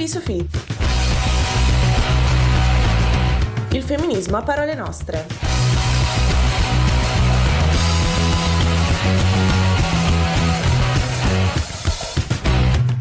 di Sofì. Il femminismo a parole nostre.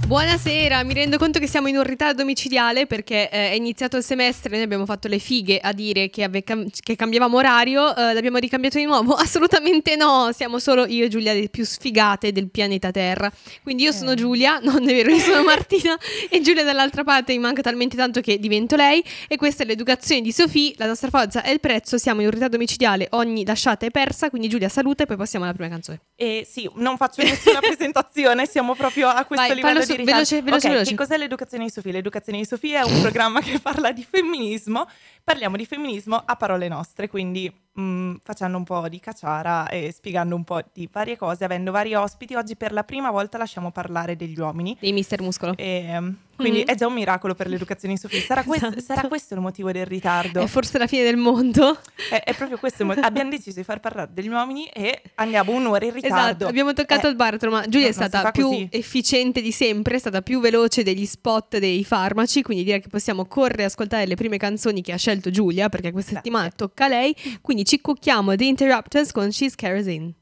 Buonasera, mi rendo conto che siamo in un ritardo domiciliare perché eh, è iniziato il semestre, noi abbiamo fatto le fighe a dire che, ave- che cambiavamo orario, eh, l'abbiamo ricambiato di nuovo? Assolutamente no, siamo solo io e Giulia le più sfigate del pianeta Terra. Quindi io sono Eh. Giulia, non è vero, io sono Martina e Giulia dall'altra parte mi manca talmente tanto che divento lei e questa è l'educazione di Sofì, la nostra forza è il prezzo, siamo in un ritardo domiciliare, ogni lasciata è persa, quindi Giulia saluta e poi passiamo alla prima canzone. E sì, non faccio nessuna presentazione, siamo proprio a questo Vai, livello di ritardo. veloce, veloce, Ok, veloce. Che cos'è l'educazione di Sofia? L'educazione di Sofia è un programma che parla di femminismo. Parliamo di femminismo a parole nostre, quindi mm, facendo un po' di cacciara e spiegando un po' di varie cose, avendo vari ospiti. Oggi per la prima volta lasciamo parlare degli uomini. Dei Mister Muscolo. E, ehm, quindi Mhm. è già un miracolo per l'educazione di Sofia. Sarà, questo- Esatto. sarà questo il motivo del ritardo? È forse la fine del mondo. È, è proprio questo il motivo. Abbiamo deciso di far parlare degli uomini e andiamo un'ora in ritardo. Esatto, abbiamo toccato Eh, il baratro, ma Giulia è no, si stata più così. efficiente di sempre, è stata più veloce degli spot dei farmaci, quindi direi che possiamo correre e ascoltare le prime canzoni che ha scelto Giulia, perché questa Grazie. settimana tocca a lei, quindi ci cucchiamo The Interrupters con She's Kerosene.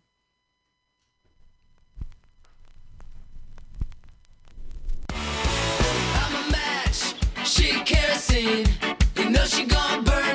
She kerosene. You know she gonna burn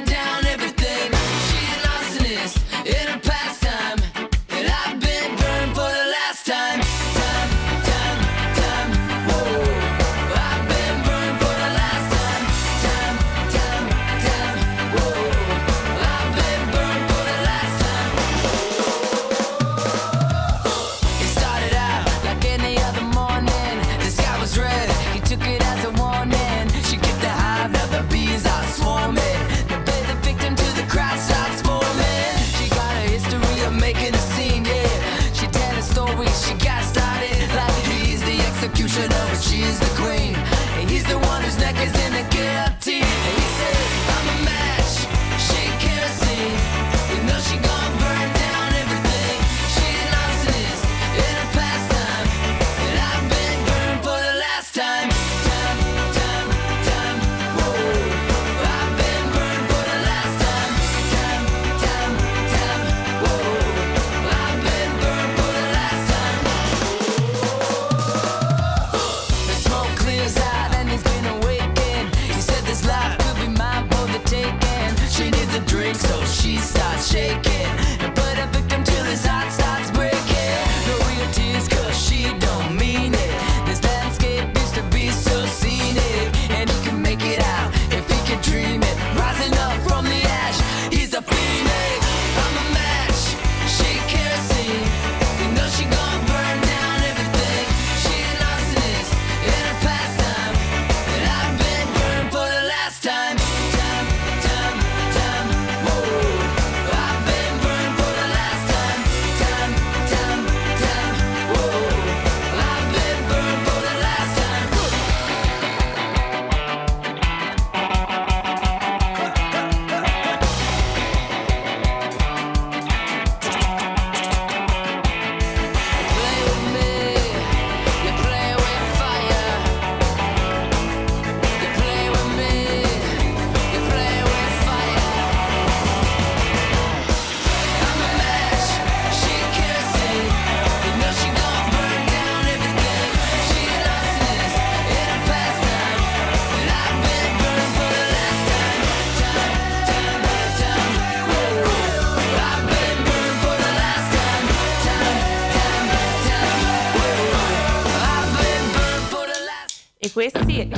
E questi,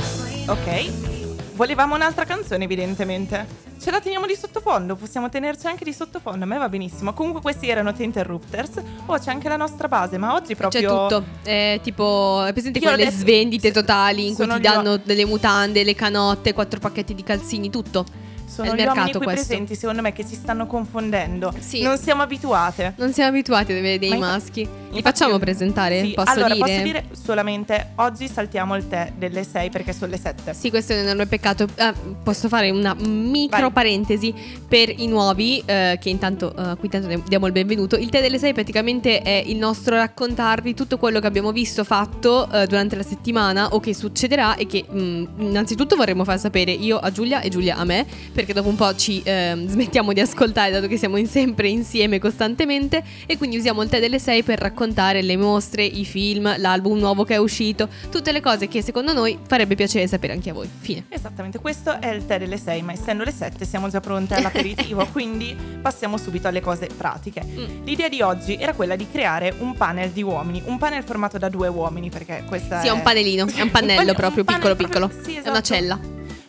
ok. Volevamo un'altra canzone, evidentemente. Ce la teniamo di sottofondo, possiamo tenerci anche di sottofondo, a me va benissimo. Comunque, questi erano The Interrupters. Oh, c'è anche la nostra base, ma oggi proprio. C'è tutto, è tipo, è presente Io quelle adesso- svendite totali in cui ti danno delle mutande, le canotte, quattro pacchetti di calzini, tutto. Sono gli uomini qui questo. presenti, secondo me, che ci stanno confondendo. Sì. Non siamo abituate. Non siamo abituati a vedere dei Ma maschi. Li Infatti- facciamo presentare? Sì, Posso allora, dire? posso dire solamente oggi saltiamo il tè delle 6 perché sono le 7. Sì, questo è un enorme peccato. Ah, posso fare una micro Vai. parentesi per i nuovi, eh, che intanto, eh, qui intanto diamo il benvenuto. Il tè delle 6 praticamente è il nostro raccontarvi tutto quello che abbiamo visto, fatto eh, durante la settimana o che succederà e che mh, innanzitutto vorremmo far sapere io a Giulia e Giulia a me, perché dopo un po' ci ehm, smettiamo di ascoltare dato che siamo in- sempre insieme costantemente e quindi usiamo il tè delle 6 per raccontare le mostre, i film, l'album nuovo che è uscito, tutte le cose che secondo noi farebbe piacere sapere anche a voi. Fine. Esattamente, questo è il tè delle 6, ma essendo le 7 siamo già pronte all'aperitivo, quindi passiamo subito alle cose pratiche. Mm. L'idea di oggi era quella di creare un panel di uomini, un panel formato da due uomini, perché questa Sì, è un panellino, è un pannello pane- proprio un piccolo piccolo. proprio- sì, È esatto. una cella.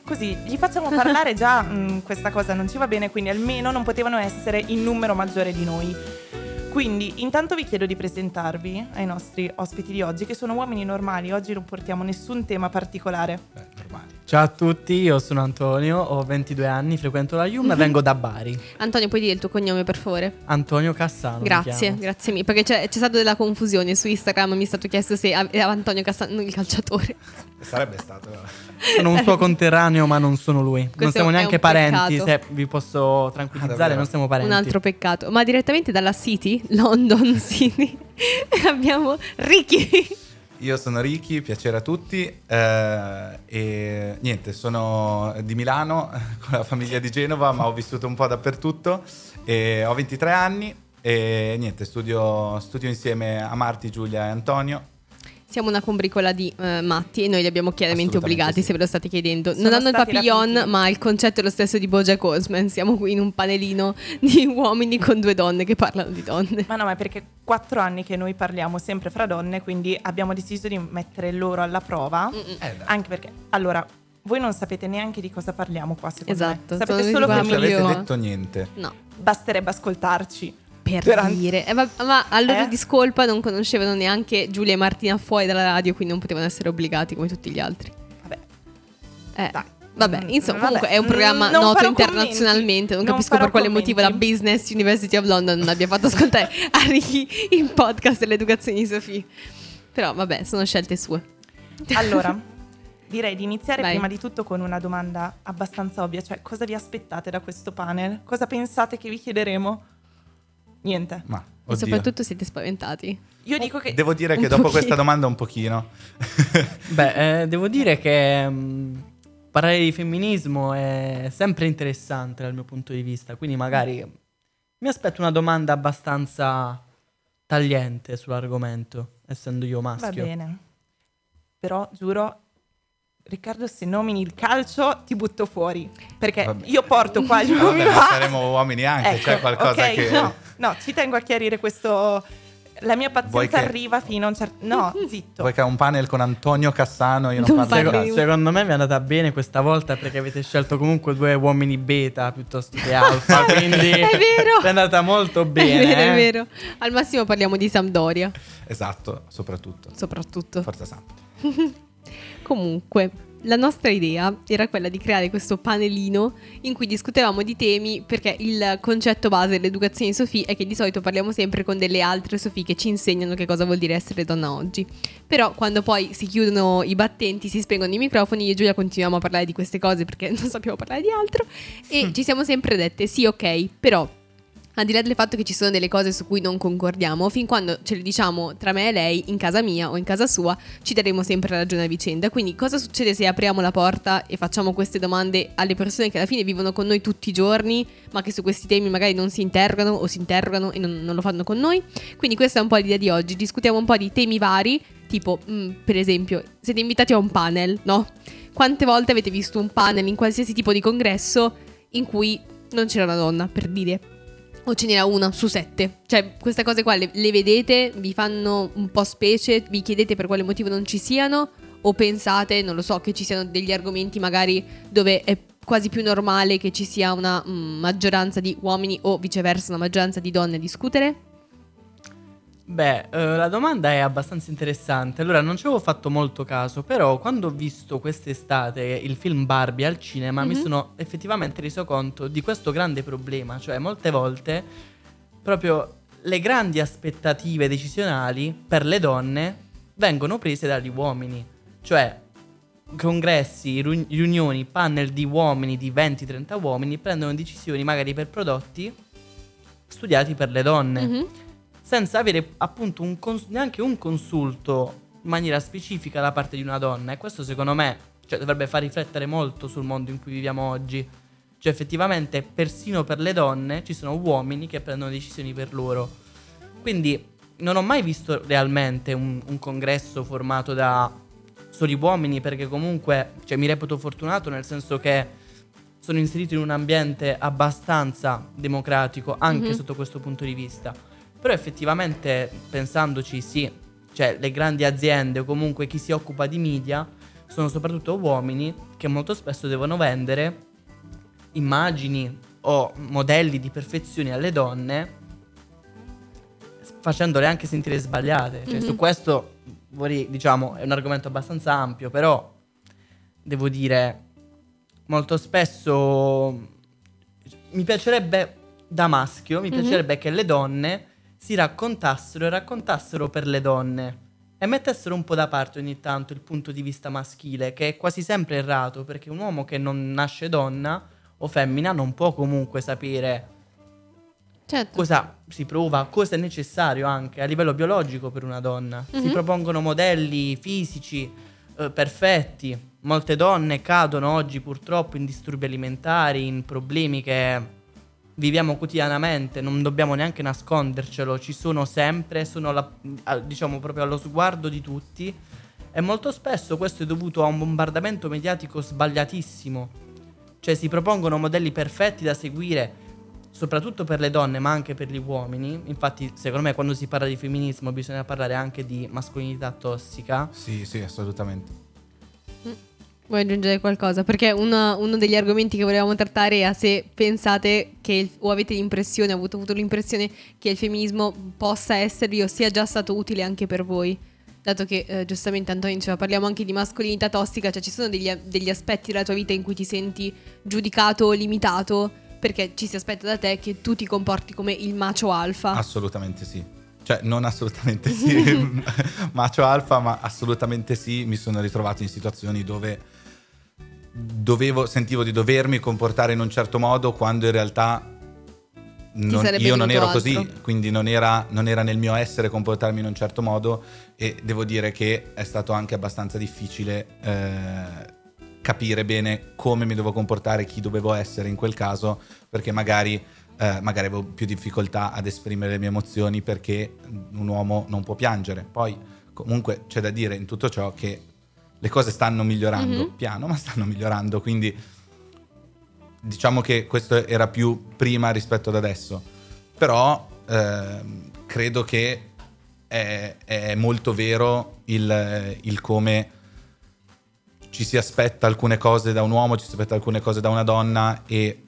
Così gli facciamo parlare già, mm, questa cosa non ci va bene, quindi almeno non potevano essere in numero maggiore di noi. Quindi intanto vi chiedo di presentarvi ai nostri ospiti di oggi, che sono uomini normali, oggi non portiamo nessun tema particolare. Ciao a tutti, io sono Antonio, ho 22 anni, frequento la IUM e vengo da Bari. Antonio, puoi dire il tuo cognome per favore? Antonio Cassano. Grazie, grazie mille. Perché c'è, c'è stata della confusione su Instagram. Mi è stato chiesto se era Antonio Cassano il calciatore. Sarebbe stato. Sono un suo conterraneo, ma non sono lui. non Questo siamo è neanche parenti, peccato. se vi posso Ah, tranquillizzare, davvero? non siamo parenti. Un altro peccato. Ma direttamente dalla City, London City, abbiamo Ricky. Io sono Ricky, piacere a tutti. eh, e niente, sono di Milano con la famiglia di Genova, ma ho vissuto un po' dappertutto. E ho 23 anni e niente, studio, studio insieme a Marti, Giulia e Antonio. Siamo una combricola di eh, matti e noi li abbiamo chiaramente obbligati, sì. se ve lo state chiedendo. Sono non hanno il papillon, rapiti. ma il concetto è lo stesso di Bojack Horseman. Siamo qui in un panelino di uomini con due donne che parlano di donne. Ma no, ma è perché quattro anni che noi parliamo sempre fra donne, quindi abbiamo deciso di mettere loro alla prova. Eh, dai. Anche perché, allora, voi non sapete neanche di cosa parliamo qua, secondo Esatto, me. Sapete solo di Non ci avete detto niente. No. Basterebbe ascoltarci. Per Durante- dire, Eh, ma, ma a loro Eh? discolpa non conoscevano neanche Giulia e Martina fuori dalla radio, quindi non potevano essere obbligati come tutti gli altri. Vabbè, Eh, dai. Vabbè, Mm, insomma, vabbè. comunque è un Mm, programma non noto internazionalmente. Non, commenti. Non capisco farò per quale motivo la commenti. Business University of London non abbia fatto ascoltare a Ricky il podcast dell'educazione di Sofì. Però, vabbè, sono scelte sue. Allora, direi di iniziare Vai. prima di tutto con una domanda abbastanza ovvia, cioè cosa vi aspettate da questo panel? Cosa pensate che vi chiederemo? Niente. Ma, E soprattutto siete spaventati. Io dico che Devo dire che dopo pochino. questa domanda un pochino. Beh, eh, devo dire che mh, parlare di femminismo è sempre interessante dal mio punto di vista, quindi magari mi aspetto una domanda abbastanza tagliente sull'argomento, essendo io va maschio. bene. Però giuro Riccardo, se nomini il calcio ti butto fuori, perché Vabbè. io porto qua gli Vabbè, uomini. ma saremo uomini anche, Ecco, c'è qualcosa ok, che... No, no, ci tengo a chiarire questo... La mia pazienza che- arriva fino a un certo... No, zitto. Vuoi che ha un panel con Antonio Cassano? Io non Non parlo Seco- secondo me vi è andata bene questa volta perché avete scelto comunque due uomini beta piuttosto che alfa, quindi È vero. è andata molto bene. è vero, eh. è vero. Al massimo parliamo di Sampdoria, Esatto, soprattutto. soprattutto. Forza Samp. Comunque, la nostra idea era quella di creare questo panelino in cui discutevamo di temi perché il concetto base dell'educazione di Sofì è che di solito parliamo sempre con delle altre Sofì che ci insegnano che cosa vuol dire essere donna oggi. Però quando poi si chiudono i battenti, si spengono i microfoni, io e Giulia continuiamo a parlare di queste cose perché non sappiamo parlare di altro e ci siamo sempre dette sì ok, però al di là del fatto che ci sono delle cose su cui non concordiamo, fin quando ce le diciamo tra me e lei, in casa mia o in casa sua, ci daremo sempre ragione a vicenda. Quindi cosa succede se apriamo la porta e facciamo queste domande alle persone che alla fine vivono con noi tutti i giorni, ma che su questi temi magari non si interrogano o si interrogano e non, non lo fanno con noi? Quindi questa è un po' l'idea di oggi. Discutiamo un po' di temi vari, tipo, mm, per esempio, siete invitati a un panel, no? Quante volte avete visto un panel in qualsiasi tipo di congresso in cui non c'era una donna, per dire? O ce n'era una su sette. Cioè, queste cose qua le, le vedete, vi fanno un po' specie, vi chiedete per quale motivo non ci siano, o pensate, non lo so, che ci siano degli argomenti magari dove è quasi più normale che ci sia una mm, maggioranza di uomini o viceversa una maggioranza di donne a discutere? Beh, eh, la domanda è abbastanza interessante. Allora, non ci avevo fatto molto caso, però quando ho visto quest'estate il film Barbie al cinema mi Mhm. sono effettivamente reso conto di questo grande problema, cioè molte volte proprio le grandi aspettative decisionali per le donne vengono prese dagli uomini, cioè congressi, riun- riunioni, panel di uomini, di 20-30 uomini prendono decisioni magari per prodotti studiati per le donne Mhm. Senza avere appunto un cons- neanche un consulto in maniera specifica da parte di una donna. E questo secondo me cioè, dovrebbe far riflettere molto sul mondo in cui viviamo oggi. Cioè effettivamente persino per le donne ci sono uomini che prendono decisioni per loro. Quindi non ho mai visto realmente un, un congresso formato da soli uomini perché comunque cioè, mi reputo fortunato nel senso che sono inserito in un ambiente abbastanza democratico anche Mhm. sotto questo punto di vista. Però effettivamente pensandoci sì, cioè le grandi aziende o comunque chi si occupa di media sono soprattutto uomini che molto spesso devono vendere immagini o modelli di perfezione alle donne facendole anche sentire sbagliate. Cioè, Mhm. su questo vorrei, diciamo, è un argomento abbastanza ampio, però devo dire molto spesso mi piacerebbe da maschio, mi Mhm. piacerebbe che le donne si raccontassero e raccontassero per le donne e mettessero un po' da parte ogni tanto il punto di vista maschile, che è quasi sempre errato, perché un uomo che non nasce donna o femmina non può comunque sapere Certo. cosa si prova, cosa è necessario anche a livello biologico per una donna. Si Mhm. propongono modelli fisici eh, perfetti. Molte donne cadono oggi purtroppo in disturbi alimentari, in problemi che viviamo quotidianamente, non dobbiamo neanche nascondercelo, ci sono sempre, sono alla- a- diciamo proprio allo sguardo di tutti e molto spesso questo è dovuto a un bombardamento mediatico sbagliatissimo. Cioè si propongono modelli perfetti da seguire soprattutto per le donne, ma anche per gli uomini. Infatti, secondo me, quando si parla di femminismo, bisogna parlare anche di mascolinità tossica. Sì, sì, assolutamente. Vuoi aggiungere qualcosa? Perché uno, uno degli argomenti che volevamo trattare era se pensate che il- o avete l'impressione, o avete avuto l'impressione che il femminismo possa esservi o sia già stato utile anche per voi. Dato che eh, giustamente Antonio diceva, parliamo anche di mascolinità tossica, cioè ci sono degli, degli aspetti della tua vita in cui ti senti giudicato o limitato perché ci si aspetta da te che tu ti comporti come il macio alfa. Assolutamente sì. Cioè, non assolutamente sì, macio alfa, ma assolutamente sì. Mi sono ritrovato in situazioni dove dovevo, sentivo di dovermi comportare in un certo modo quando in realtà non- io non ero così, altro. quindi non era, non era nel mio essere comportarmi in un certo modo e devo dire che è stato anche abbastanza difficile eh, capire bene come mi dovevo comportare, chi dovevo essere in quel caso, perché magari, eh, magari avevo più difficoltà ad esprimere le mie emozioni perché un uomo non può piangere. Poi comunque c'è da dire in tutto ciò che le cose stanno migliorando, Mhm. piano, ma stanno migliorando, quindi diciamo che questo era più prima rispetto ad adesso. Però ehm, credo che è, è molto vero il, il come ci si aspetta alcune cose da un uomo, ci si aspetta alcune cose da una donna e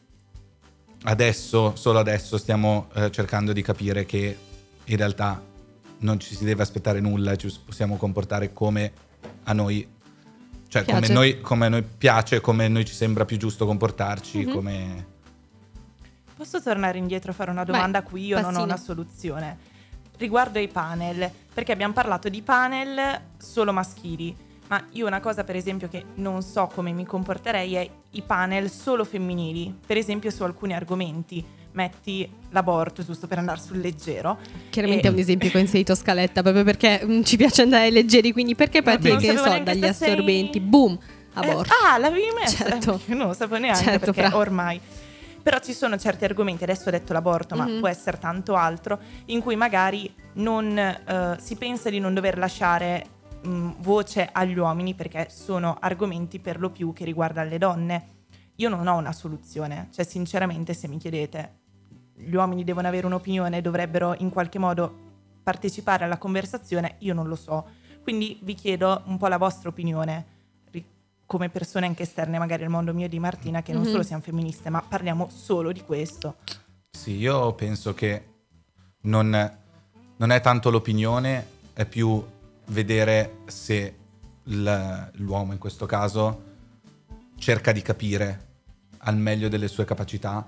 adesso, solo adesso, stiamo eh, cercando di capire che in realtà non ci si deve aspettare nulla ci possiamo comportare come a noi, cioè come noi, come a noi piace, come a noi ci sembra più giusto comportarci, Mhm. come... Posso tornare indietro e fare una domanda Vai, a cui io non ho Passino. una soluzione? Riguardo ai panel, perché abbiamo parlato di panel solo maschili, ma io una cosa per esempio che non so come mi comporterei è i panel solo femminili, per esempio su alcuni argomenti. Metti l'aborto, giusto per andare sul leggero. Chiaramente E- è un esempio che ho inserito a scaletta proprio perché mm, ci piace andare leggeri, quindi perché partire, che ne so, dagli sei- assorbenti, boom, aborto. Eh, ah, l'avevi messa? Certo. Io non lo sapevo neanche Certo, perché fra. ormai. Però ci sono certi argomenti, adesso ho detto l'aborto, ma Mhm. può essere tanto altro, in cui magari non, eh, si pensa di non dover lasciare mh, voce agli uomini perché sono argomenti per lo più che riguardano le donne. Io non ho una soluzione, cioè sinceramente se mi chiedete, gli uomini devono avere un'opinione, dovrebbero in qualche modo partecipare alla conversazione, io non lo so. Quindi vi chiedo un po' la vostra opinione ri- come persone anche esterne magari al mondo mio e di Martina, che non Mhm. solo siamo femministe, ma parliamo solo di questo. Sì, io penso che non, non è tanto l'opinione, è più vedere se l- l'uomo in questo caso cerca di capire al meglio delle sue capacità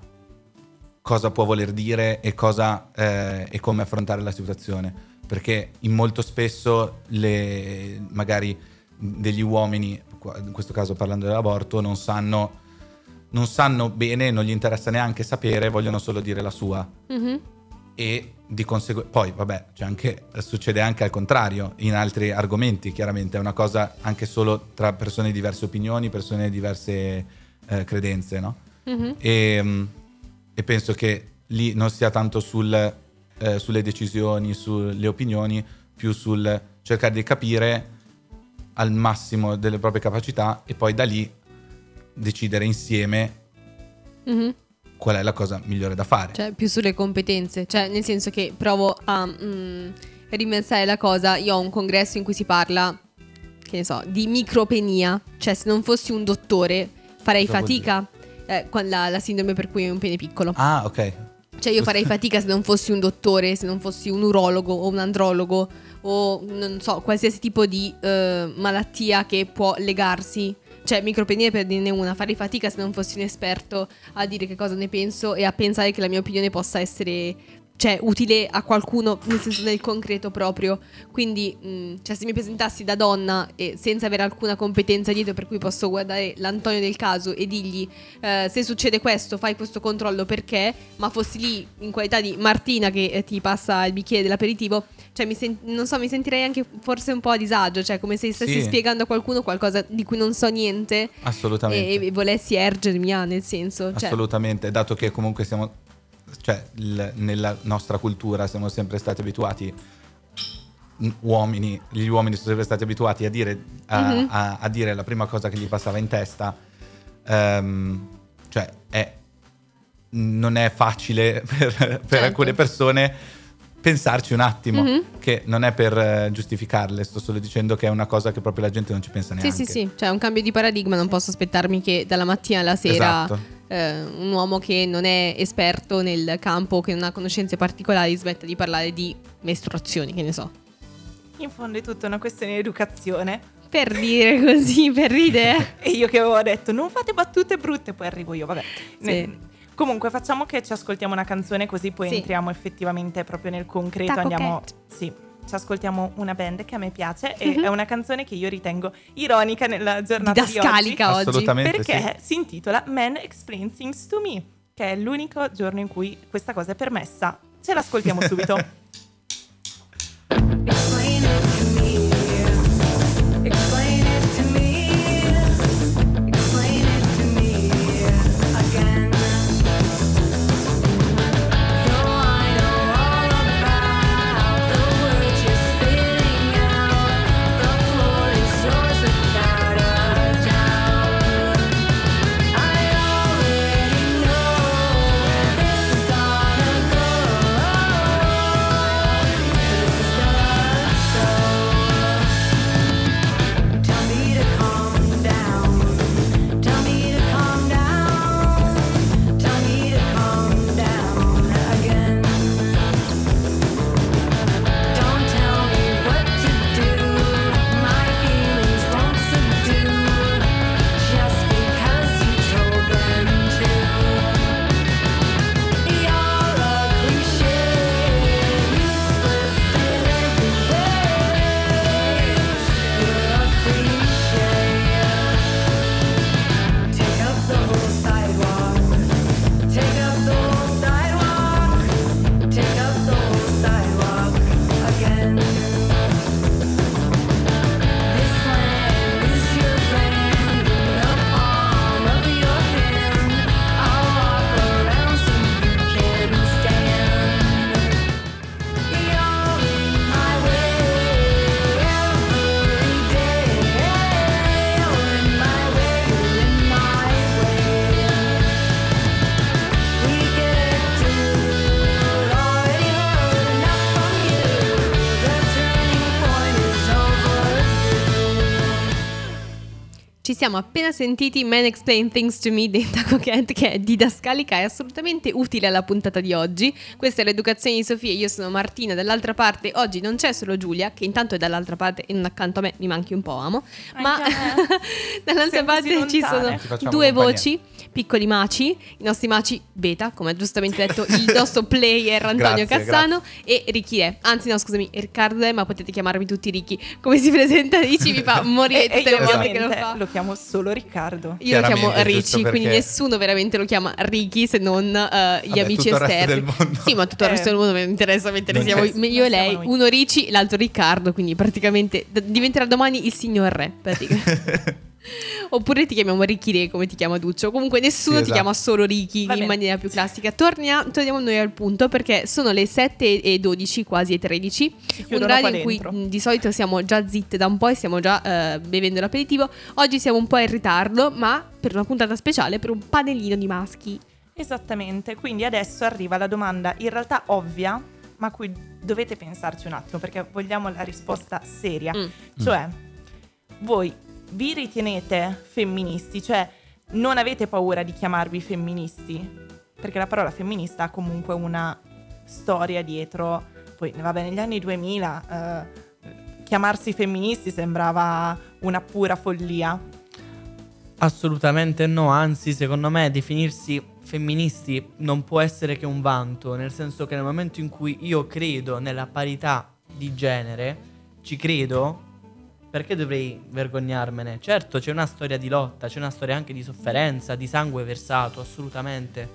cosa può voler dire e, cosa, eh, e come affrontare la situazione. Perché in molto spesso le, magari degli uomini, in questo caso parlando dell'aborto, non sanno, non sanno bene, non gli interessa neanche sapere, vogliono solo dire la sua. Mhm. E di conseguenza, poi vabbè, c'è anche, succede anche al contrario, in altri argomenti, chiaramente è una cosa anche solo tra persone di diverse opinioni, persone di diverse eh, credenze, no? Mhm. E, mm, e penso che lì non sia tanto sul, eh, sulle decisioni, sulle opinioni, più sul cercare di capire al massimo delle proprie capacità e poi da lì decidere insieme Mhm. qual è la cosa migliore da fare. Cioè, più sulle competenze. Cioè, nel senso che provo a mm, rimensare la cosa. Io ho un congresso in cui si parla, che ne so, di micropenia. Cioè, se non fossi un dottore, farei Cosa fatica. Eh, la, la sindrome per cui hai un pene piccolo. Ah, ok. Cioè, io farei fatica se non fossi un dottore, se non fossi un urologo o un andrologo o non so, qualsiasi tipo di eh, malattia che può legarsi. Cioè, micropenia per dirne una, farei fatica se non fossi un esperto a dire che cosa ne penso e a pensare che la mia opinione possa essere cioè, utile a qualcuno, nel senso nel concreto proprio. Quindi, mh, cioè, se mi presentassi da donna e senza avere alcuna competenza dietro, per cui posso guardare l'Antonio del caso e dirgli eh, se succede questo, fai questo controllo perché, ma fossi lì in qualità di Martina che eh, ti passa il bicchiere dell'aperitivo, cioè, mi sen- non so, mi sentirei anche forse un po' a disagio, cioè, come se stessi Sì. spiegando a qualcuno qualcosa di cui non so niente Assolutamente. e, e volessi ergermi, ah, nel senso. Cioè, Assolutamente, dato che comunque siamo, cioè il- nella nostra cultura siamo sempre stati abituati, m- uomini, gli uomini sono sempre stati abituati a dire, a, Mhm. a- a dire la prima cosa che gli passava in testa, ehm, cioè è, non è facile per, per Certo. alcune persone pensarci un attimo, Mhm. che non è per eh, giustificarle, sto solo dicendo che è una cosa che proprio la gente non ci pensa neanche. Sì, sì, sì, cioè un cambio di paradigma, non posso aspettarmi che dalla mattina alla sera Esatto. Eh, un uomo che non è esperto nel campo, che non ha conoscenze particolari, smetta di parlare di mestruazioni, che ne so. In fondo è tutta una questione di educazione. Per dire così, per ridere. E io che avevo detto non fate battute brutte, poi arrivo io, vabbè. Sì. Ne- Comunque facciamo che ci ascoltiamo una canzone così poi Sì. entriamo effettivamente proprio nel concreto. Taco Andiamo... Cat. Sì, ci ascoltiamo una band che a me piace e Mhm. è una canzone che io ritengo ironica nella giornata di oggi. Didascalica oggi. Assolutamente Perché sì. si intitola Man Explain Things to Me, che è l'unico giorno in cui questa cosa è permessa. Ce l'ascoltiamo subito. Siamo appena sentiti Man Explain Things to Me di Taco Cat che è didascalica e assolutamente utile alla puntata di oggi. Questa è l'educazione di Sofia, io sono Martina, dall'altra parte oggi non c'è solo Giulia, che intanto è dall'altra parte e non accanto a me, mi manchi un po', amo, ma Anche dall'altra parte ci sono facciamo due compagnia. voci, piccoli maci, i nostri maci beta, come ha giustamente detto il nostro player Antonio Grazie, Cassano e Ricky Re, anzi no scusami, Riccardo Re, ma potete chiamarmi tutti Ricky, come si presenta Ricci mi fa morire E, tutte le volte che lo fa. lo chiamo solo Riccardo. Io lo chiamo Ricci, quindi nessuno veramente lo chiama Ricky se non eh, gli Vabbè, amici esterni. Sì, ma tutto il Eh. resto del mondo mi interessa mentre Non siamo c'è. io e lei, noi. uno Ricci, l'altro Riccardo, quindi praticamente d- diventerà domani il signor re, praticamente. Oppure ti chiamiamo Ricky Re come ti chiama Duccio. Comunque nessuno Sì, ti esatto. chiama solo Ricky Va in bene. maniera più classica. Tornia- torniamo noi al punto perché sono le 7 e 12, quasi e 13. Si Un orario in cui dentro. di solito siamo già zitte da un po' e stiamo già eh, bevendo l'aperitivo. Oggi siamo un po' in ritardo, ma per una puntata speciale, per un panellino di maschi. Esattamente, quindi adesso arriva la domanda in realtà ovvia, ma a cui dovete pensarci un attimo perché vogliamo la risposta seria. Mm. Cioè, voi vi ritenete femministi? Cioè, non avete paura di chiamarvi femministi? Perché la parola femminista ha comunque una storia dietro. Poi, vabbè, negli anni 2000 eh, chiamarsi femministi sembrava una pura follia. Assolutamente no, anzi secondo me definirsi femministi non può essere che un vanto, nel senso che nel momento in cui io credo nella parità di genere, ci credo, perché dovrei vergognarmene? Certo c'è una storia di lotta, c'è una storia anche di sofferenza, di sangue versato, assolutamente.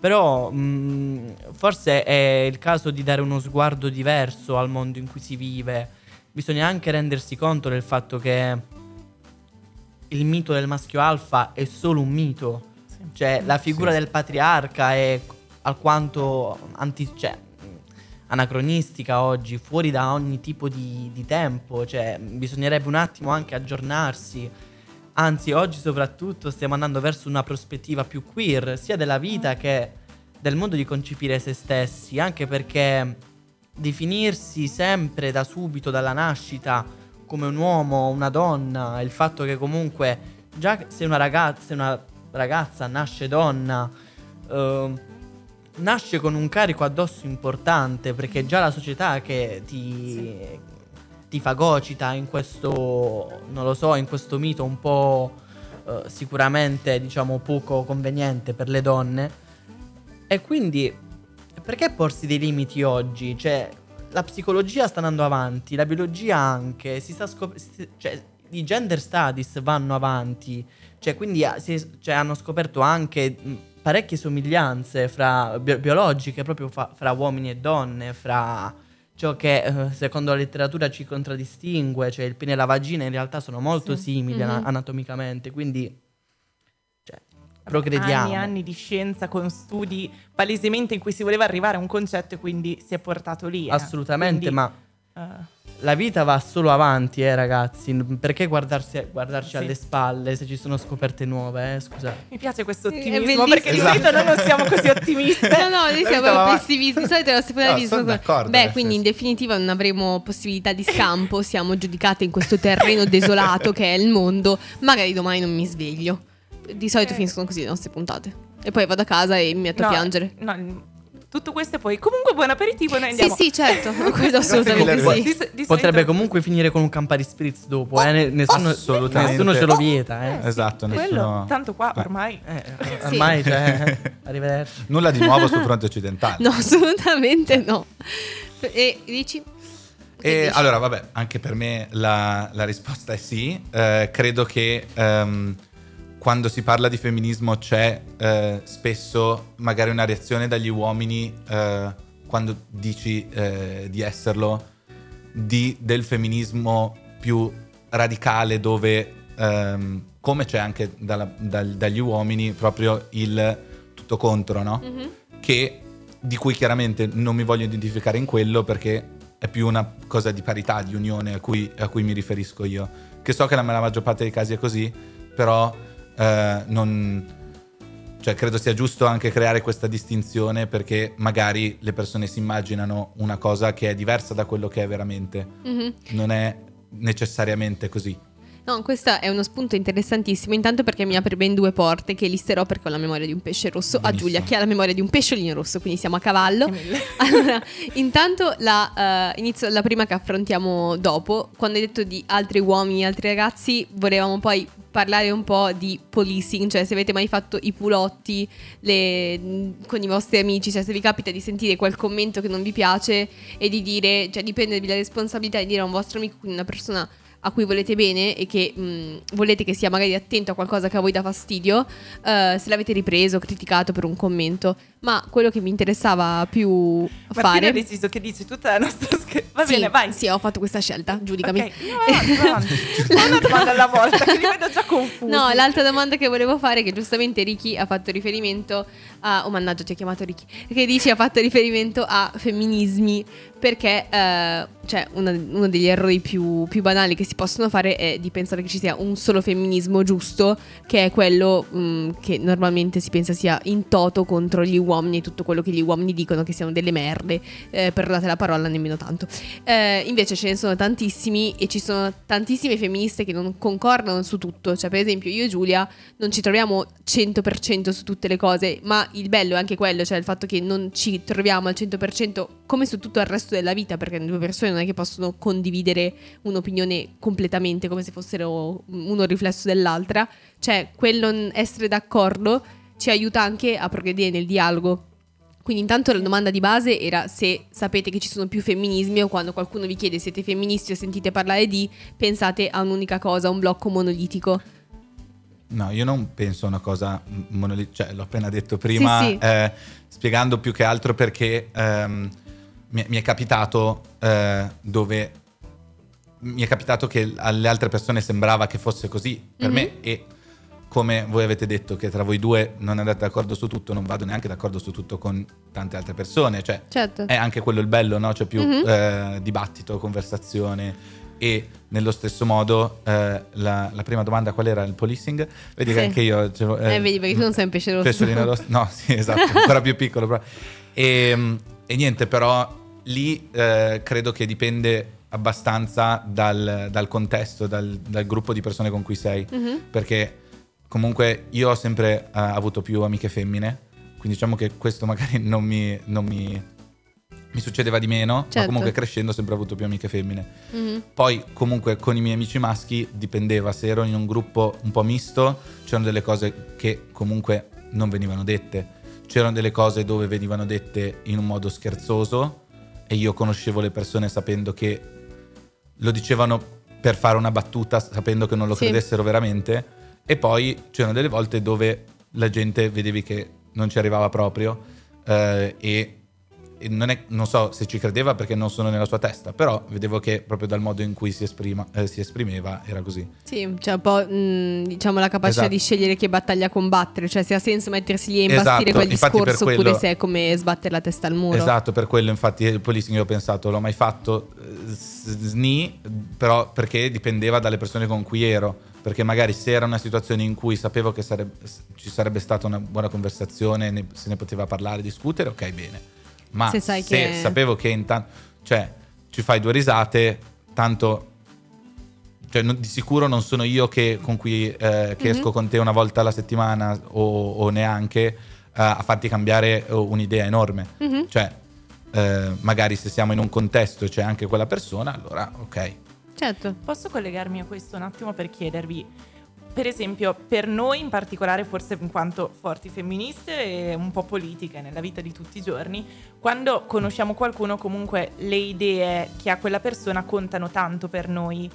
Però mh, forse è il caso di dare uno sguardo diverso al mondo in cui si vive. Bisogna anche rendersi conto del fatto che il mito del maschio alfa è solo un mito. Cioè, la figura Sì. del patriarca è alquanto anti- cioè, anacronistica oggi, fuori da ogni tipo di, di tempo. Cioè, bisognerebbe un attimo anche aggiornarsi. Anzi, oggi soprattutto stiamo andando verso una prospettiva più queer, sia della vita che del modo di concepire se stessi, anche perché definirsi sempre da subito, dalla nascita, come un uomo, una donna, il fatto che comunque già se una ragazza, una ragazza nasce donna, ehm, nasce con un carico addosso importante perché già la società che ti, ti fagocita in questo, non lo so, in questo mito un po' eh, sicuramente diciamo poco conveniente per le donne. E quindi perché porsi dei limiti oggi? Cioè, la psicologia sta andando avanti, la biologia anche, si sta scop- si- cioè, i gender studies vanno avanti, cioè, quindi ah, si- cioè, hanno scoperto anche parecchie somiglianze fra bio- biologiche, proprio fa- fra uomini e donne, fra ciò che eh, secondo la letteratura ci contraddistingue, cioè il pene e la vagina in realtà sono molto Sì. simili Mhm. anatomicamente, quindi cioè, progrediamo. Anni e anni di scienza con studi palesemente in cui si voleva arrivare a un concetto e quindi si è portato lì. eh. Assolutamente, Quindi, ma eh, la vita va solo avanti, eh, ragazzi. Perché guardarsi, guardarci Sì. alle spalle se ci sono scoperte nuove, eh? Scusa. mi piace questo È ottimismo perché di Esatto. solito noi non siamo così ottimisti. No, no, noi siamo Stava- pessimisti. Di solito la seconda No, Beh, quindi in definitiva non avremo possibilità di scampo. Siamo giudicate in questo terreno desolato che è il mondo. Magari domani non mi sveglio. Di solito Eh. finiscono così le nostre puntate. E poi vado a casa e mi metto a No, piangere. no, tutto questo e poi comunque buon aperitivo noi Sì, andiamo. sì, certo. Quello assolutamente sì. Di di Potrebbe comunque finire con un Campari Spritz dopo, eh? Ne- Nessuno, assolutamente. nessuno ce lo vieta, eh. Eh, sì, Esatto, quello, nessuno- tanto qua Eh. ormai Eh, ormai, cioè, arrivederci. Nulla di nuovo sul fronte occidentale. No, assolutamente no. E dici? E allora, vabbè, anche per me la, la risposta è sì. Eh, credo che ehm, quando si parla di femminismo c'è eh, spesso magari una reazione dagli uomini eh, quando dici eh, di esserlo, di- del femminismo più radicale dove, ehm, come c'è anche dalla- dal- dagli uomini, proprio il tutto contro, no? Mhm. che di cui chiaramente non mi voglio identificare in quello perché è più una cosa di parità, di unione a cui, a cui mi riferisco io. Che so che la maggior parte dei casi è così, però eh, non... Cioè, credo sia giusto anche creare questa distinzione perché magari le persone si immaginano una cosa che è diversa da quello che è veramente. Mhm. Non è necessariamente così. No, questo è uno spunto interessantissimo. Intanto perché mi apre ben due porte che listerò perché ho la memoria di un pesce rosso. A Benissimo. Giulia che ha la memoria di un pesciolino rosso, quindi siamo a cavallo. Allora, intanto la, eh, inizio la prima che affrontiamo dopo. Quando hai detto di altri uomini, altri ragazzi, volevamo poi parlare un po' di policing, cioè se avete mai fatto i pulotti le- con i vostri amici, cioè se vi capita di sentire quel commento che non vi piace e di dire, cioè di prendervi la responsabilità di dire a un vostro amico, quindi una persona a cui volete bene e che mh, volete che sia magari attento a qualcosa che a voi dà fastidio, eh, se l'avete ripreso, criticato per un commento. Ma quello che mi interessava più Martina fare... ha deciso che dice tutta la nostra scherza. Va Sì, bene, vai. Sì, ho fatto questa scelta, giudicami. Ok, no, avanti, avanti. Una domanda alla volta, che li vedo già confusi. No, l'altra domanda che volevo fare, che giustamente Ricky ha fatto riferimento a. Oh, mannaggia, ti ho chiamato Ricky. Che dici ha fatto riferimento a femminismi. Perché, eh, cioè, una- uno degli errori più, più banali che si possono fare è di pensare che ci sia un solo femminismo giusto, che è quello mh, che normalmente si pensa sia in toto contro gli uomini e tutto quello che gli uomini dicono che siano delle merde. Eh, perdonate la parola, nemmeno tanto. Eh, invece ce ne sono tantissimi e ci sono tantissime femministe che non concordano su tutto. Cioè, per esempio, io e Giulia non ci troviamo 100% su tutte le cose, ma il bello è anche quello, cioè il fatto che non ci troviamo al 100% come su tutto il resto della vita, perché le due persone non è che possono condividere un'opinione completamente come se fossero uno riflesso dell'altra. Cioè, quello essere d'accordo ci aiuta anche a progredire nel dialogo. Quindi intanto la domanda di base era se sapete che ci sono più femminismi o quando qualcuno vi chiede siete femministi o sentite parlare di, pensate a un'unica cosa, a un blocco monolitico. No, io non penso a una cosa monolitica, cioè l'ho appena detto prima, Sì, sì. eh, spiegando più che altro perché ehm, mi, mi è capitato eh, dove mi è capitato che alle altre persone sembrava che fosse così per Mhm. me e come voi avete detto che tra voi due non andate d'accordo su tutto, non vado neanche d'accordo su tutto con tante altre persone, cioè Certo. è anche quello il bello, no? C'è più Mhm. eh, dibattito, conversazione e nello stesso modo eh, la, la prima domanda qual era il policing? Vedi che Sì. anche io... ce l'ho- Eh, vedi perché tu non sei un pesce rosso. Pesciolino rosso. No, sì, esatto, ancora più piccolo. Però. E, e niente, però lì eh, credo che dipende abbastanza dal, dal contesto, dal, dal gruppo di persone con cui sei. Mhm. Perché comunque io ho sempre eh, avuto più amiche femmine, quindi diciamo che questo magari non mi, non mi, mi succedeva di meno, ma Certo. comunque crescendo ho sempre avuto più amiche femmine. Mhm. Poi comunque con i miei amici maschi dipendeva, se ero in un gruppo un po' misto c'erano delle cose che comunque non venivano dette, c'erano delle cose dove venivano dette in un modo scherzoso e io conoscevo le persone sapendo che lo dicevano per fare una battuta, sapendo che non lo Sì. credessero veramente e poi c'erano delle volte dove la gente vedevi che non ci arrivava proprio eh, e e non, è- non so se ci credeva perché non sono nella sua testa, però vedevo che proprio dal modo in cui si, esprima- eh, si esprimeva era così. Sì, c'è un po' mh, diciamo la capacità Esatto. di scegliere che battaglia combattere, cioè se ha senso mettersi lì e Esatto, imbastire quel infatti discorso oppure quello- se è come sbattere la testa al muro. Esatto, per quello infatti il policing io ho pensato, l'ho mai fatto eh, sni, però perché dipendeva dalle persone con cui ero, perché magari se era una situazione in cui sapevo che sareb- ci sarebbe stata una buona conversazione, ne- se ne poteva parlare, discutere, ok bene. Ma Se se, che- sapevo che intanto, cioè ci fai due risate, tanto... Cioè, non- di sicuro non sono io che, con cui, eh, che Mhm. esco con te una volta alla settimana o, o neanche eh, a farti cambiare eh, un'idea enorme. Mhm. Cioè, eh, magari se siamo in un contesto e c'è anche quella persona, allora ok. Certo. Posso collegarmi a questo un attimo per chiedervi, per esempio, per noi in particolare, forse in quanto forti femministe e un po' politiche nella vita di tutti i giorni, quando conosciamo qualcuno comunque le idee che ha quella persona contano tanto per noi.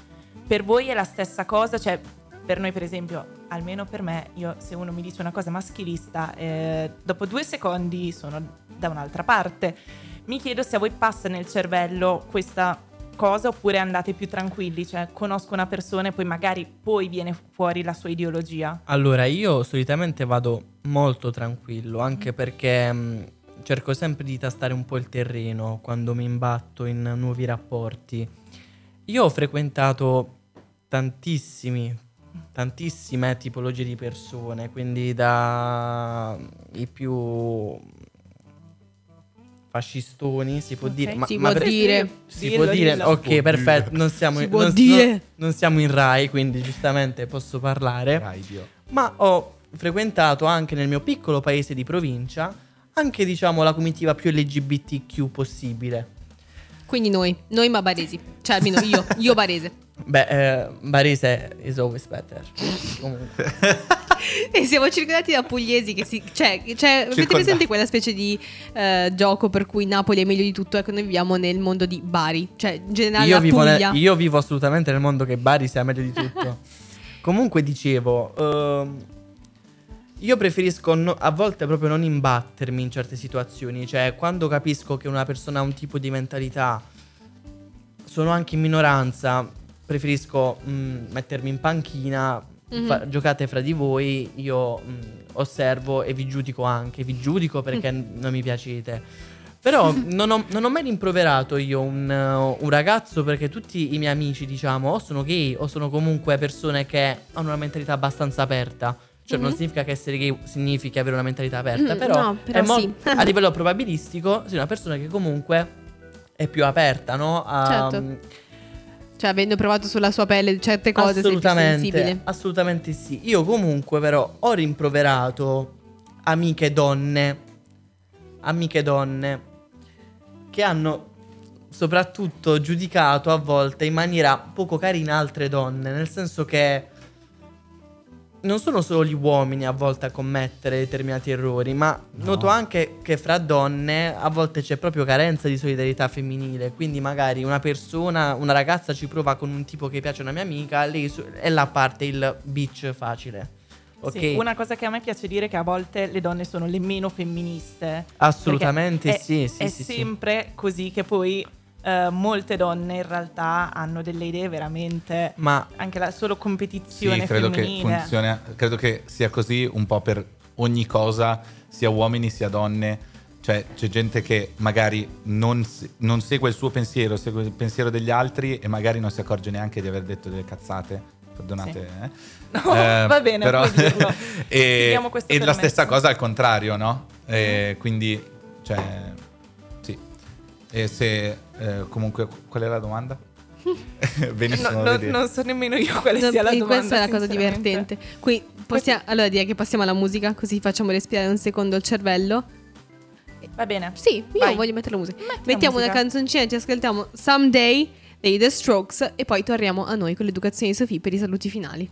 Per voi è la stessa cosa? Cioè, per noi per esempio, almeno per me, io se uno mi dice una cosa maschilista, eh, dopo due secondi sono da un'altra parte. Mi chiedo se a voi passa nel cervello questa cosa oppure andate più tranquilli, cioè conosco una persona e poi magari poi viene fuori la sua ideologia. Allora, io solitamente vado molto tranquillo, anche perché mh, cerco sempre di tastare un po' il terreno quando mi imbatto in nuovi rapporti. Io ho frequentato tantissimi, tantissime tipologie di persone, quindi da i più fascistoni, si può Ok. dire. Ma, Si ma può per- dire. Si può dire, ok, perfetto. Non siamo, Si può non- non- non siamo in Rai, quindi giustamente posso parlare. Dio. Ma ho frequentato anche nel mio piccolo paese di provincia anche, diciamo, la comitiva più LGBTQ possibile. Quindi noi, noi ma baresi. Cioè almeno io, io barese. Beh, eh, Barese is always better. Comunque. E siamo circondati da pugliesi che si... Cioè, cioè avete presente quella specie di eh, gioco per cui Napoli è meglio di tutto? Ecco, noi viviamo nel mondo di Bari. Cioè, in generale Io la vivo, Puglia. nel- io vivo assolutamente nel mondo che Bari sia meglio di tutto. Comunque dicevo, ehm, io preferisco no- a volte proprio non imbattermi in certe situazioni, cioè quando capisco che una persona ha un tipo di mentalità, sono anche in minoranza, preferisco mm, mettermi in panchina, Mhm. fa- giocate fra di voi, io mm, osservo e vi giudico anche, vi giudico perché non mi piacete. Però non ho, non ho mai rimproverato io un, un ragazzo perché tutti i miei amici, diciamo, o sono gay o sono comunque persone che hanno una mentalità abbastanza aperta. Cioè, non Mhm. significa che essere gay significa avere una mentalità aperta, Mm, però, no, però è mo- sì. a livello probabilistico, sei una persona che comunque è più aperta, no? A- Certo. Cioè, avendo provato sulla sua pelle certe cose, sei più assolutamente, sensibile. assolutamente sì. Io comunque però ho rimproverato amiche donne, amiche donne che hanno soprattutto giudicato a volte in maniera poco carina altre donne, nel senso che non sono solo gli uomini a volte a commettere determinati errori, ma noto anche che fra donne a volte c'è proprio carenza di solidarietà femminile. Quindi magari una persona, una ragazza ci prova con un tipo che piace a una mia amica, lei e là parte il bitch facile. Ok? Sì, una cosa che a me piace dire è che a volte le donne sono le meno femministe. Assolutamente sì, è, sì, è sì, sì. sempre così che poi eh, molte donne in realtà hanno delle idee veramente Ma anche la solo competizione Sì, credo che femminile. funzioni. Credo che sia così un po' per ogni cosa, sia uomini sia donne. Cioè, c'è gente che magari non, non segue il suo pensiero, segue il pensiero degli altri e magari non si accorge neanche di aver detto delle cazzate. Perdonate, eh. No, va bene, però- e e la stessa cosa al contrario, no? E quindi, cioè, sì. E se eh, comunque, qual è la domanda? Benissimo. No, no, non so nemmeno io quale No, sia la e domanda. questa è la cosa divertente. Qui possiamo, allora direi che passiamo alla musica, così facciamo respirare un secondo il cervello. Va bene. Sì, io Vai. voglio mettere la musica. Metti la Mettiamo una musica. canzoncina, ci ascoltiamo Someday dei The Strokes e poi torniamo a noi con l'educazione di Sofì per i saluti finali.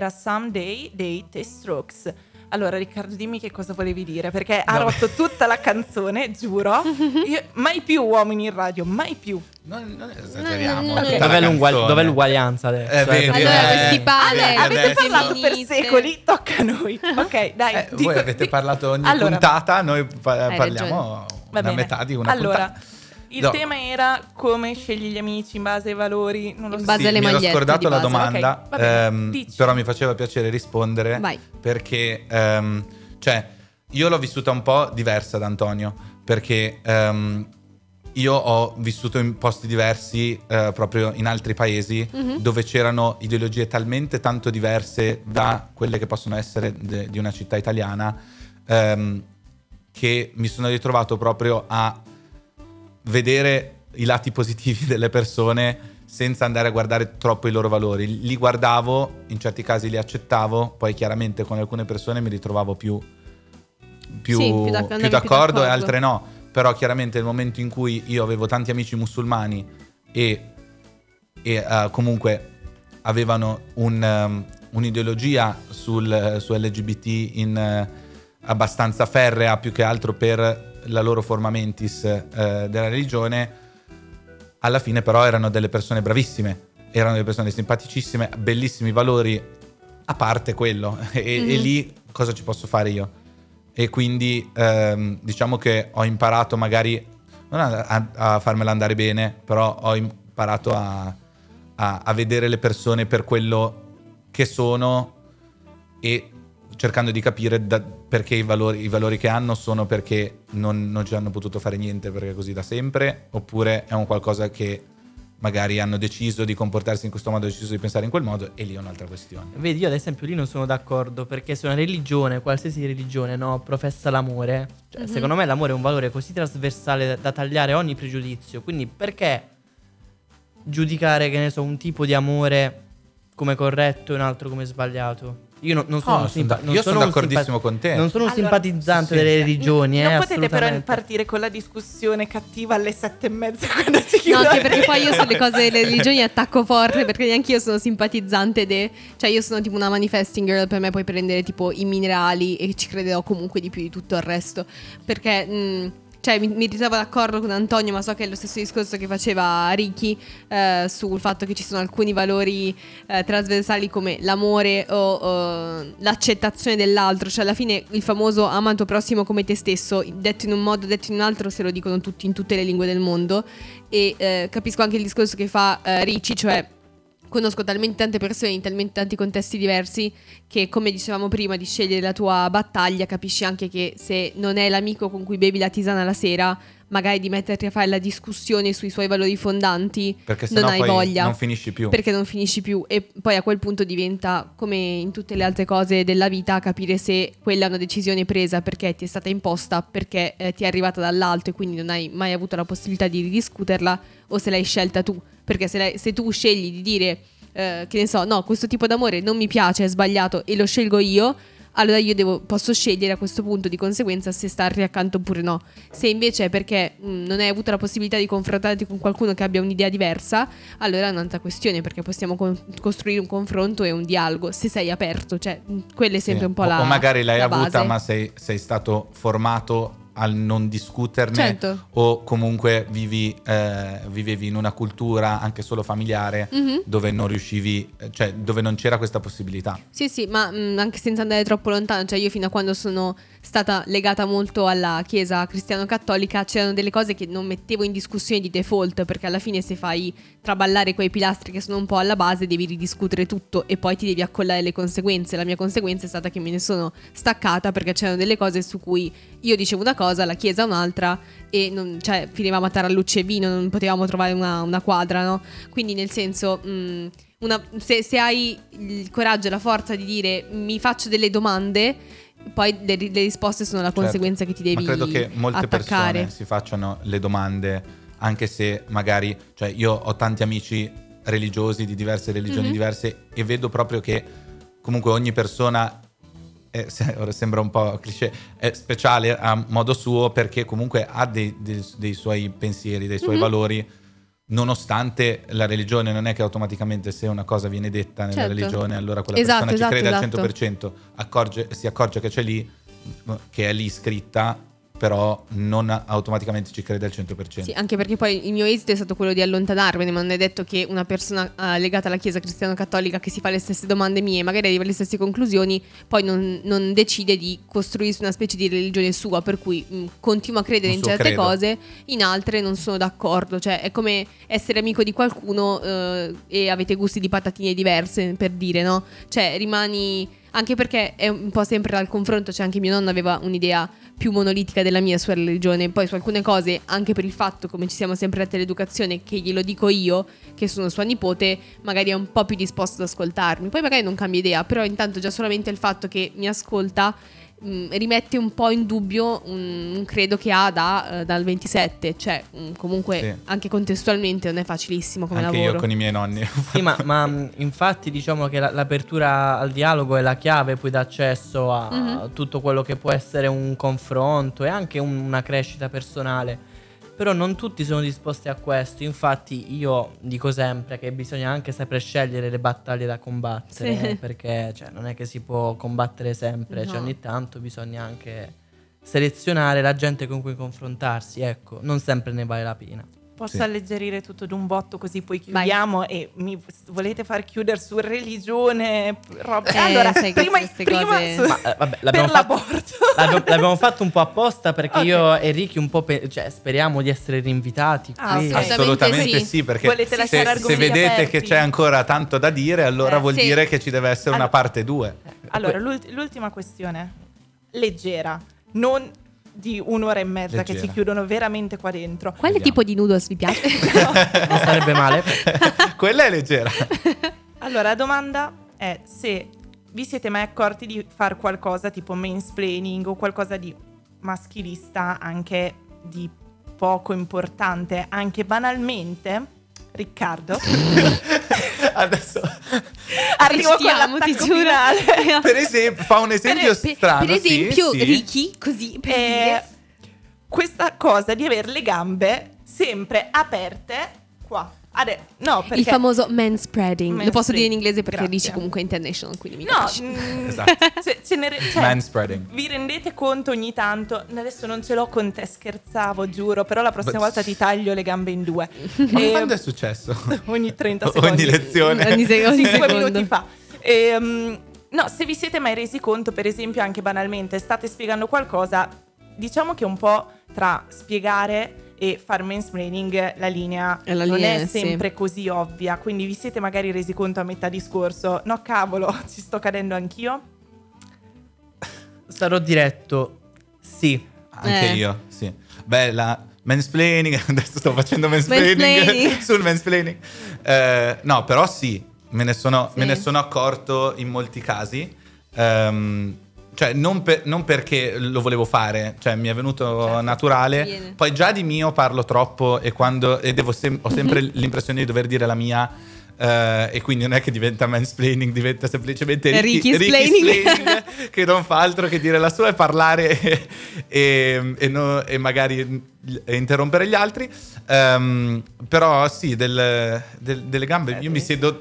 Era Someday dei The Strokes. Allora, Riccardo, dimmi che cosa volevi dire, perché ha No. rotto tutta la canzone, giuro. Io- mai più uomini in radio, mai più. Non, non esageriamo. No, no, la Dov'è, l'ugual- canzone. dov'è l'uguaglianza adesso? Eh, vedi. Allora, Eh, questi pane, vedi, Avete adesso- parlato per secoli, tocca a noi. Ok, dai. Eh, dico- voi avete parlato ogni Allora, puntata, noi parliamo bene. metà di una allora, puntata. Il No. tema era come scegli gli amici in base ai valori. Non lo In so. base Sì, alle mi ero magliette scordato di la base. domanda, Ok, va bene, ehm, però mi faceva piacere rispondere Vai. perché, ehm, cioè, io l'ho vissuta un po' diversa da Antonio, perché ehm, io ho vissuto in posti diversi, eh, proprio in altri paesi, Mhm. dove c'erano ideologie talmente tanto diverse da quelle che possono essere de- di una città italiana, ehm, che mi sono ritrovato proprio a vedere i lati positivi delle persone senza andare a guardare troppo i loro valori. Li guardavo, in certi casi li accettavo, poi chiaramente con alcune persone mi ritrovavo più, più, Sì, più andavi più d'accordo e altre no. Però chiaramente nel momento in cui io avevo tanti amici musulmani e, e, eh, comunque avevano un, um, un'ideologia sul, su LGBT in, eh, abbastanza ferrea più che altro per la loro forma mentis eh, della religione, alla fine però erano delle persone bravissime, erano delle persone simpaticissime, bellissimi valori, a parte quello. E, e Mhm. lì cosa ci posso fare io? E quindi ehm, diciamo che ho imparato magari, non a, a- a farmela andare bene, però ho imparato a, a- a vedere le persone per quello che sono e cercando di capire da- perché i valori, i valori che hanno sono perché non, non ci hanno potuto fare niente perché è così da sempre, oppure è un qualcosa che magari hanno deciso di comportarsi in questo modo, hanno deciso di pensare in quel modo e lì è un'altra questione. Vedi, io ad esempio lì non sono d'accordo perché se una religione, qualsiasi religione, no, professa l'amore, cioè, Mhm. secondo me l'amore è un valore così trasversale da, da tagliare ogni pregiudizio. Quindi perché giudicare, che ne so, un tipo di amore come corretto e un altro come sbagliato? Io no- non sono, Oh, sono simpa- da- non io sono un d'accordissimo simpa- con te. Non sono un Allora, simpatizzante sì. delle religioni, non eh, potete però partire con la discussione cattiva alle sette e mezza quando si No, chiude. anche perché poi io sulle cose delle religioni attacco forte perché neanche io sono simpatizzante de... Cioè io sono tipo una manifesting girl, per me puoi prendere tipo i minerali e ci crederò comunque di più di tutto il resto. Perché... mh, cioè, mi, mi ritrovo d'accordo con Antonio, ma so che è lo stesso discorso che faceva Ricky eh, sul fatto che ci sono alcuni valori eh, trasversali come l'amore o eh, l'accettazione dell'altro. Cioè, alla fine il famoso ama il tuo prossimo come te stesso, detto in un modo, detto in un altro, se lo dicono tutti in tutte le lingue del mondo. E eh, capisco anche il discorso che fa eh, Ricci, cioè conosco talmente tante persone in talmente tanti contesti diversi che come dicevamo prima di scegliere la tua battaglia capisci anche che se non è l'amico con cui bevi la tisana la sera magari di metterti a fare la discussione sui suoi valori fondanti Perché non hai voglia. non finisci più. perché non finisci più. E poi a quel punto diventa come in tutte le altre cose della vita capire se quella è una decisione presa perché ti è stata imposta perché eh, ti è arrivata dall'alto e quindi non hai mai avuto la possibilità di ridiscuterla o se l'hai scelta tu perché se, lei- se tu scegli di dire eh, che ne so no questo tipo d'amore non mi piace è sbagliato e lo scelgo io allora io devo- posso scegliere a questo punto di conseguenza se starti accanto oppure no. Se invece è perché mh, non hai avuto la possibilità di confrontarti con qualcuno che abbia un'idea diversa, allora è un'altra questione perché possiamo con- costruire un confronto e un dialogo se sei aperto, cioè mh, quella è sempre Sì. un po' la o magari l'hai la avuta, ma sei, sei stato formato al non discuterne Certo. o comunque vivi, eh, vivevi in una cultura anche solo familiare Mhm. dove non riuscivi, eh, cioè dove non c'era questa possibilità. Sì, sì, ma mh, anche senza andare troppo lontano, cioè io fino a quando sono stata legata molto alla chiesa cristiano-cattolica c'erano delle cose che non mettevo in discussione di default, perché alla fine se fai traballare quei pilastri che sono un po' alla base devi ridiscutere tutto e poi ti devi accollare le conseguenze. La mia conseguenza è stata che me ne sono staccata perché c'erano delle cose su cui io dicevo una cosa, la chiesa un'altra e non, cioè finivamo a tarallucce e vino, non potevamo trovare una, una quadra, no? Quindi nel senso... mh, una- se, se hai il coraggio e la forza di dire mi faccio delle domande, poi le, le risposte sono la Certo. conseguenza che ti devi Ma credo che molte attaccare. persone si facciano le domande, anche se magari, cioè io ho tanti amici religiosi di diverse religioni Mhm. diverse e vedo proprio che comunque ogni persona, è- sembra un po' cliché, è speciale a modo suo perché comunque ha dei, dei- dei suoi pensieri, dei suoi Mhm. valori nonostante la religione non è che automaticamente se una cosa viene detta nella Certo. religione allora quella Esatto, persona ci esatto, crede esatto. al 100% accorge- si accorge che c'è lì che è lì scritta però non automaticamente ci crede al 100% Sì, anche perché poi il mio esito è stato quello di allontanarmene, ma non è detto che una persona eh, legata alla Chiesa cristiano-cattolica che si fa le stesse domande mie, magari arriva alle stesse conclusioni, poi non, non decide di costruirsi una specie di religione sua, per cui mh, continua a credere in certe credo. cose, in altre non sono d'accordo, cioè è come essere amico di qualcuno eh, e avete gusti di patatine diverse, per dire, no? Cioè rimani... Anche perché è un po' sempre dal confronto, cioè anche mio nonno aveva un'idea più monolitica della mia sulla religione, poi su alcune cose, anche per il fatto, come ci siamo sempre dati all'educazione, che glielo dico io, che sono sua nipote, magari è un po' più disposto ad ascoltarmi. Poi magari non cambia idea, però intanto già solamente il fatto che mi ascolta mh, rimette un po' in dubbio un, un credo che ha da, eh, dal 27, cioè mh, comunque Sì. anche contestualmente non è facilissimo come anche lavoro. io con i miei nonni Sì, ma, ma, mh, infatti diciamo che la- l'apertura al dialogo è la chiave poi d'accesso a Mhm. tutto quello che può essere un confronto e anche un- una crescita personale. Però non tutti sono disposti a questo, infatti io dico sempre che bisogna anche sapere scegliere le battaglie da combattere, Sì. perché cioè, non è che si può combattere sempre, cioè No. ogni tanto bisogna anche selezionare la gente con cui confrontarsi, ecco, non sempre ne vale la pena. Posso Sì. alleggerire tutto d'un botto così poi Vai. chiudiamo e mi volete far chiudere su religione, roba. Eh, allora, sai, prima, queste prima cose- su- Ma eh, vabbè, l'abbiamo per fatto, l'aborto. l'abbiamo, l'abbiamo fatto un po' apposta perché Ok. io e Ricky un po' pe- cioè, speriamo di essere rinvitati Ah, qui. sì. Assolutamente sì. sì, perché Volete se, se vedete aperti? che c'è ancora tanto da dire, allora Eh, vuol sì. dire che ci deve essere una Allora- parte 2. Allora, l'ult- l'ultima questione, leggera, non di un'ora e mezza che Leggera. ci chiudono veramente qua dentro. Quale Vediamo. tipo di noodles vi piace? Non sarebbe male. Quella è leggera. Allora, la domanda è se vi siete mai accorti di fare qualcosa tipo mansplaining o qualcosa di maschilista, anche di poco importante, anche banalmente. Riccardo, Adesso, arrivo con l'attacco giuro. finale. per esempio, fa un esempio per, strano. per sì, esempio, sì. Ricky, così per Eh, dire. questa cosa di avere le gambe sempre aperte qua. Ade- no, perché Il famoso manspreading. Lo posso dire in inglese perché grazie. dici comunque international, quindi mi No, mm, Esatto. ne re- cioè, Manspreading. Vi rendete conto ogni tanto? Adesso non ce l'ho con te, scherzavo, giuro, però la prossima Beh, volta ti taglio le gambe in due. Ma E- quando è successo? ogni 30 Ogni secondi. lezione. Ogni se- ogni 5 secondo. minuti fa. Ehm, no, se vi siete mai resi conto, per esempio, anche banalmente, state spiegando qualcosa, diciamo che un po' tra spiegare e far mansplaining la linea È la non linea, è sì. sempre così ovvia, quindi vi siete magari resi conto a metà discorso, no cavolo, ci sto cadendo anch'io? Sarò diretto. Sì. Anche Eh. io, sì. Beh, la mansplaining, adesso sto facendo mansplaining, Mansplaining. sul mansplaining. Eh, no, però sì, me ne sono, Sì. me ne sono accorto in molti casi. Ehm, cioè, non, per- non perché lo volevo fare, cioè mi è venuto Certo, naturale. viene. Poi già di mio parlo troppo e, quando, e devo sem- ho sempre l'impressione di dover dire la mia. Eh, e quindi non è che diventa mansplaining, diventa semplicemente Ricky, splaining. che non fa altro che dire la sua e parlare e, e- e no- e magari interrompere gli altri. Ehm, però sì, del- del- delle gambe io mi siedo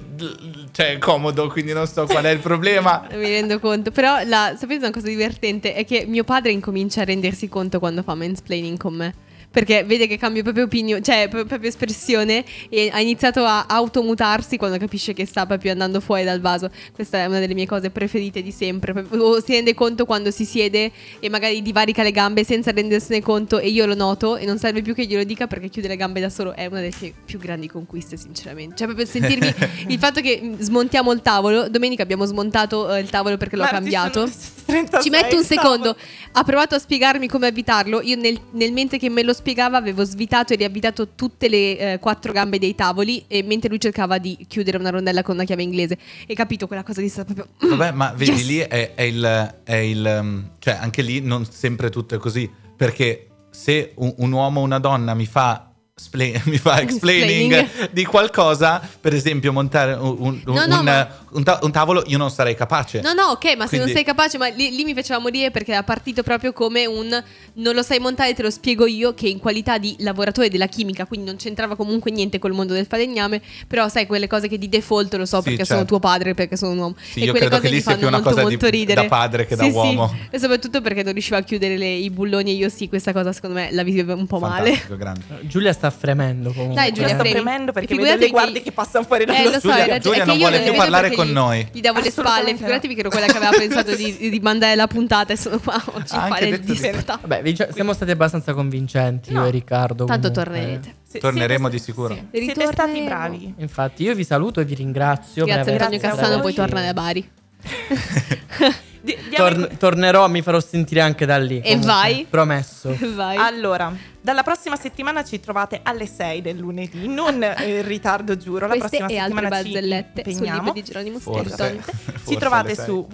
cioè, comodo, quindi non so qual è il problema. Mi rendo conto, però la, sapete una cosa divertente? È che mio padre incomincia a rendersi conto quando fa mansplaining con me. Perché vede che cambio proprio opinione, cioè pro- proprio espressione e ha iniziato a automutarsi quando capisce che sta proprio andando fuori dal vaso. Questa è una delle mie cose preferite di sempre. O si rende conto quando si siede e magari divarica le gambe senza rendersene conto e io lo noto e non serve più che glielo dica perché chiude le gambe da solo. È una delle mie più grandi conquiste, sinceramente. Cioè proprio sentirmi il fatto che mm, smontiamo il tavolo. Domenica abbiamo smontato eh, il tavolo perché l'ho ci cambiato. sono 36 Ci metto un secondo. Ha provato a spiegarmi come avvitarlo. Io nel, nel mentre che me lo spiegava avevo svitato e riavvitato tutte le eh, quattro gambe dei tavoli e mentre lui cercava di chiudere una rondella con una chiave inglese. E capito quella cosa di sta proprio... Vabbè, ma vedi Yes! lì è, è il, è il, um, cioè anche lì non sempre tutto è così, perché se un, un uomo o una donna mi fa spla- mi fa explaining, di qualcosa, per esempio montare un, un- No, no, un- ma- un ta- un tavolo, io non sarei capace. No, no, ok, ma se non Quindi- sei capace, ma lì, lì mi faceva morire perché era partito proprio come un non lo sai montare, te lo spiego io, che in qualità di lavoratore della chimica, quindi non c'entrava comunque niente col mondo del falegname, però sai quelle cose che di default lo so Sì, perché sono certo. tuo padre, perché sono un uomo. Sì, e io quelle credo cose che lì mi sia fanno più una molto cosa di- molto ridere. da padre che da Sì, sì. uomo. E soprattutto perché non riusciva a chiudere le- i bulloni e io sì, questa cosa secondo me la vive un po' male. Fantastico, grande. Giulia sta fremendo comunque. Dai, Io Giulia, sto fremi. premendo perché vedo le guardie che- passano fuori dallo Eh, lo so, Giulia- non io vuole le più parlare con gli- noi. Gli davo le spalle, figuratevi che ero quella che aveva pensato di, di mandare la puntata e sono qua oggi a fare il detto di- disserta. Vabbè, siamo stati abbastanza convincenti io No, e Riccardo. Tanto comunque. tornerete. Se- Torneremo siete- di sicuro. sì. Siete stati bravi. Infatti, io vi saluto e vi ringrazio. per Grazie Antonio Cassano, poi tornare a Bari. Di- diamo Torn- i- tornerò, mi farò sentire anche da lì. E comunque. vai. Promesso. Vai. Allora, dalla prossima settimana ci trovate alle 6 del lunedì, non eh, in ritardo giuro, la Queste prossima e altre settimana ci impegniamo. libro di Geronimo Forse. Forse Ci trovate su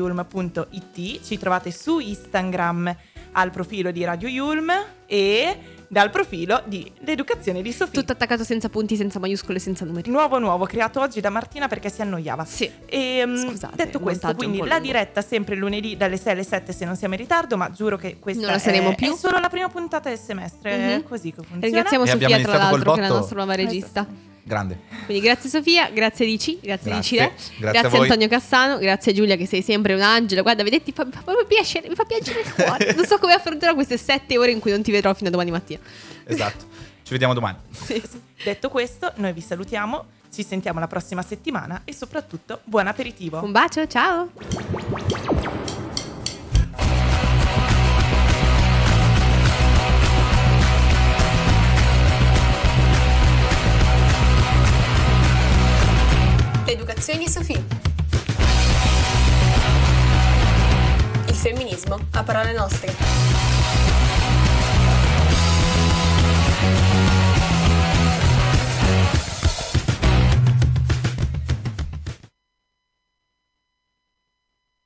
www.radioyulm.it, ci trovate su Instagram al profilo di Radio Yulm e dal profilo di L'Educazione di Sofia. Tutto attaccato senza punti, senza maiuscole, senza numeri. Nuovo nuovo, creato oggi da Martina perché si annoiava. Sì. E, mm, Scusate, detto questo, quindi la lungo. diretta sempre lunedì dalle 6 alle 7 se non siamo in ritardo, ma giuro che questa Non lo saremo è, più. è solo la prima puntata del semestre, Mhm. è così che funziona. Ringraziamo E Sofia, tra l'altro, che è la nostra nuova regista. Grande. Quindi grazie Sofia, grazie Dici, grazie, Grazie, Dicile, grazie a voi. Antonio Cassano, grazie Giulia che sei sempre un angelo. Guarda, vedete, ti fa, mi fa piacere, mi fa piacere il cuore. non so come affronterò queste sette ore in cui non ti vedrò fino a domani mattina. Esatto. Ci vediamo domani. Sì. Detto questo, noi vi salutiamo, ci sentiamo la prossima settimana e soprattutto buon aperitivo. Un bacio, ciao. Conversazioni Sofì. Il femminismo a parole nostre.